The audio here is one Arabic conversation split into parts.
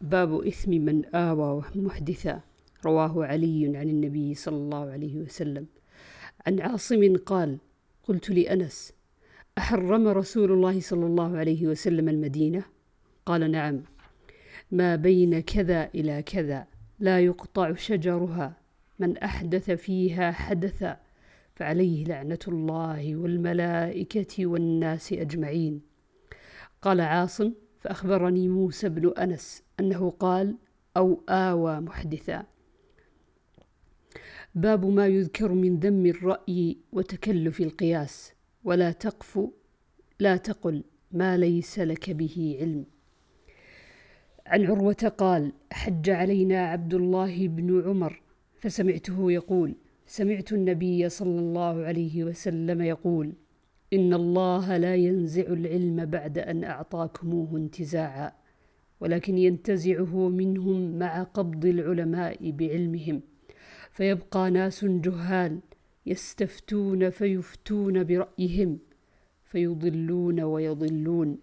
باب إثم من آوى محدثا. رواه علي عن النبي صلى الله عليه وسلم. عن عاصم قال قلت لأنس أحرم رسول الله صلى الله عليه وسلم المدينة؟ قال نعم. ما بين كذا إلى كذا لا يقطع شجرها من أحدث فيها حدثا فعليه لعنة الله والملائكة والناس أجمعين. قال عاصم فأخبرني موسى بن أنس أنه قال أو آوى محدثا. باب ما يذكر من ذم الرأي وتكلف القياس ولا تقف لا تقل ما ليس لك به علم. عن عروة قال حج علينا عبد الله بن عمر فسمعته يقول سمعت النبي صلى الله عليه وسلم يقول إن الله لا ينزع العلم بعد أن أعطاكموه انتزاعا. ولكن ينتزعه منهم مع قبض العلماء بعلمهم. فيبقى ناس جهال يستفتون فيفتون برأيهم فيضلون ويضلون.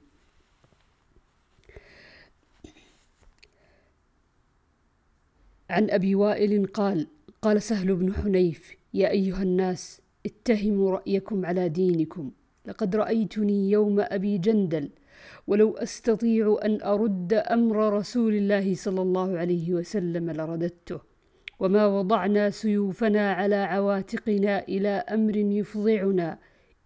عن أبي وائل قال قال سهل بن حنيف يا أيها الناس اتهموا رأيكم على دينكم. لقد رأيتني يوم أبي جندل ولو أستطيع أن أرد أمر رسول الله صلى الله عليه وسلم لرددته. وما وضعنا سيوفنا على عواتقنا إلى أمر يفضعنا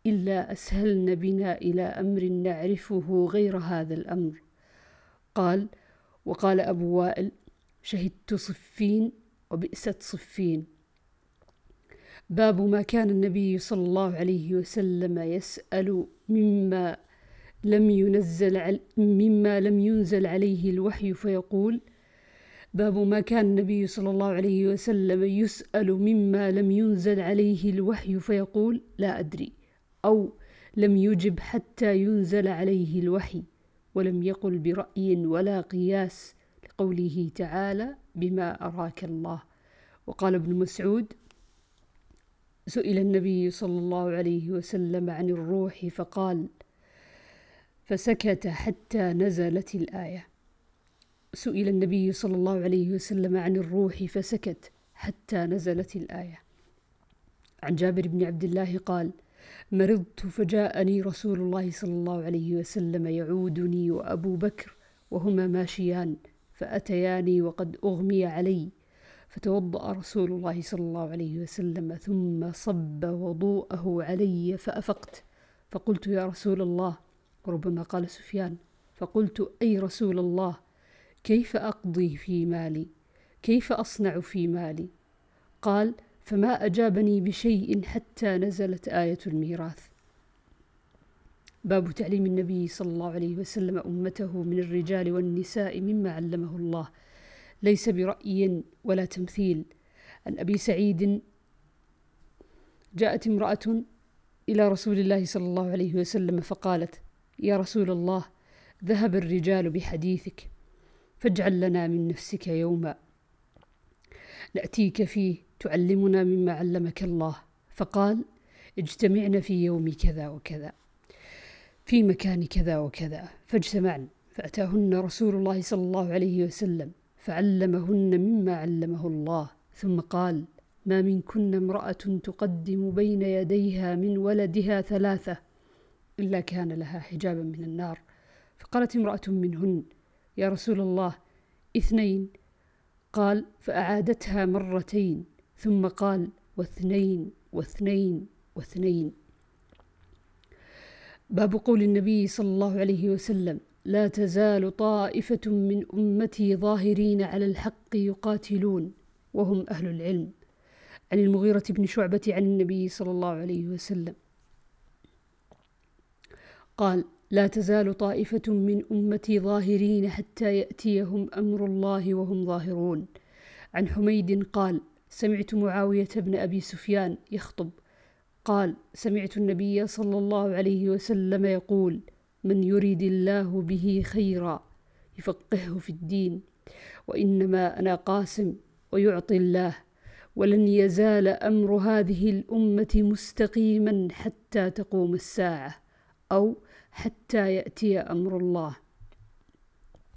إلا أسهلن بنا إلى أمر نعرفه غير هذا الأمر. قال وقال أبو وائل شهدت صفين وبئست صفين باب ما كان النبي صلى الله عليه وسلم يسأل مما لم ينزل مما لم ينزل عليه الوحي فيقول باب ما كان النبي صلى الله عليه وسلم يسأل مما لم ينزل عليه الوحي فيقول لا أدري أو لم يجب حتى ينزل عليه الوحي ولم يقل برأي ولا قياس لقوله تعالى بما أراك الله. وقال ابن مسعود سئل النبي صلى الله عليه وسلم عن الروح فقال فسكت حتى نزلت الآية. سئل النبي صلى الله عليه وسلم عن الروح فسكت حتى نزلت الآية. عن جابر بن عبد الله قال مرضت فجاءني رسول الله صلى الله عليه وسلم يعودني وأبو بكر وهما ماشيان فأتياني وقد أغمي علي. فتوضأ رسول الله صلى الله عليه وسلم ثم صب وضوءه علي فأفقت. فقلت يا رسول الله وربما قال سفيان. فقلت أي رسول الله كيف أقضي في مالي؟ كيف أصنع في مالي؟ قال فما أجابني بشيء حتى نزلت آية الميراث. باب تعليم النبي صلى الله عليه وسلم أمته من الرجال والنساء مما علمه الله. ليس برأي ولا تمثيل. عن أبي سعيد جاءت امرأة إلى رسول الله صلى الله عليه وسلم فقالت يا رسول الله ذهب الرجال بحديثك فاجعل لنا من نفسك يوما. نأتيك فيه تعلمنا مما علمك الله. فقال اجتمعنا في يوم كذا وكذا في مكان كذا وكذا فاجتمعن. فأتاهن رسول الله صلى الله عليه وسلم فعلمهن مما علمه الله. ثم قال ما منكن امرأة تقدم بين يديها من ولدها ثلاثة إلا كان لها حجابا من النار. فقالت امرأة منهن يا رسول الله اثنين. قال فأعادتها مرتين ثم قال واثنين واثنين واثنين. باب قول النبي صلى الله عليه وسلم لا تزال طائفة من أمتي ظاهرين على الحق يقاتلون. وهم أهل العلم. عن المغيرة بن شعبة عن النبي صلى الله عليه وسلم. قال لا تزال طائفة من أمتي ظاهرين حتى يأتيهم أمر الله وهم ظاهرون. عن حميد قال سمعت معاوية بن أبي سفيان يخطب. قال سمعت النبي صلى الله عليه وسلم يقول من يريد الله به خيرا يفقهه في الدين وإنما أنا قاسم ويعطي الله ولن يزال أمر هذه الأمة مستقيما حتى تقوم الساعة أو حتى يأتي أمر الله.